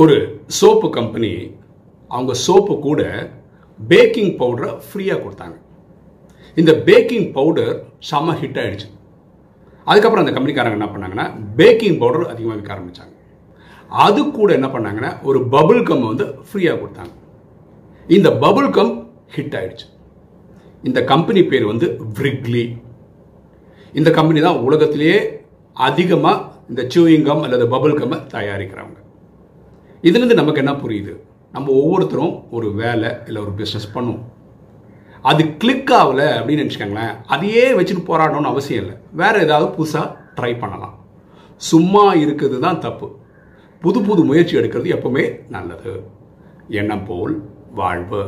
ஒரு soap company அவங்க soap கூட பேக்கிங் பவுடரை ஃப்ரீயாக கொடுத்தாங்க. இந்த பேக்கிங் பவுடர் செம்ம ஹிட் ஆகிடுச்சு அதுக்கப்புறம் அந்த கம்பெனிக்காரங்க என்ன பண்ணாங்கன்னா பேக்கிங் பவுடர் அதிகமாக விற்க ஆரம்பித்தாங்க அது கூட என்ன பண்ணாங்கன்னா ஒரு பபுள் கம் வந்து ஃப்ரீயாக கொடுத்தாங்க. இந்த பபுள் கம் ஹிட் ஆயிடுச்சு. இந்த கம்பெனி பேர் வந்து விரிக்லி இந்த கம்பெனி தான் உலகத்திலேயே அதிகமாக இந்த chewing கம் அல்லது பபுள் கம்மை தயாரிக்கிறவங்க. இதுலேருந்து நமக்கு என்ன புரியுது? நம்ம ஒவ்வொருத்தரும் ஒரு வேலை இல்லை ஒரு பிஸ்னஸ் பண்ணுவோம். அது கிளிக் ஆகலை அப்படின்னு நினச்சிக்கோங்களேன். அதையே வச்சுட்டு போராடணும்னு அவசியம் இல்லை. வேறு ஏதாவது புதுசாக ட்ரை பண்ணலாம். சும்மா இருக்கிறது தான் தப்பு. புது புது முயற்சி எடுக்கிறது எப்பவுமே நல்லது. எண்ணம் போல் வாழ்வு.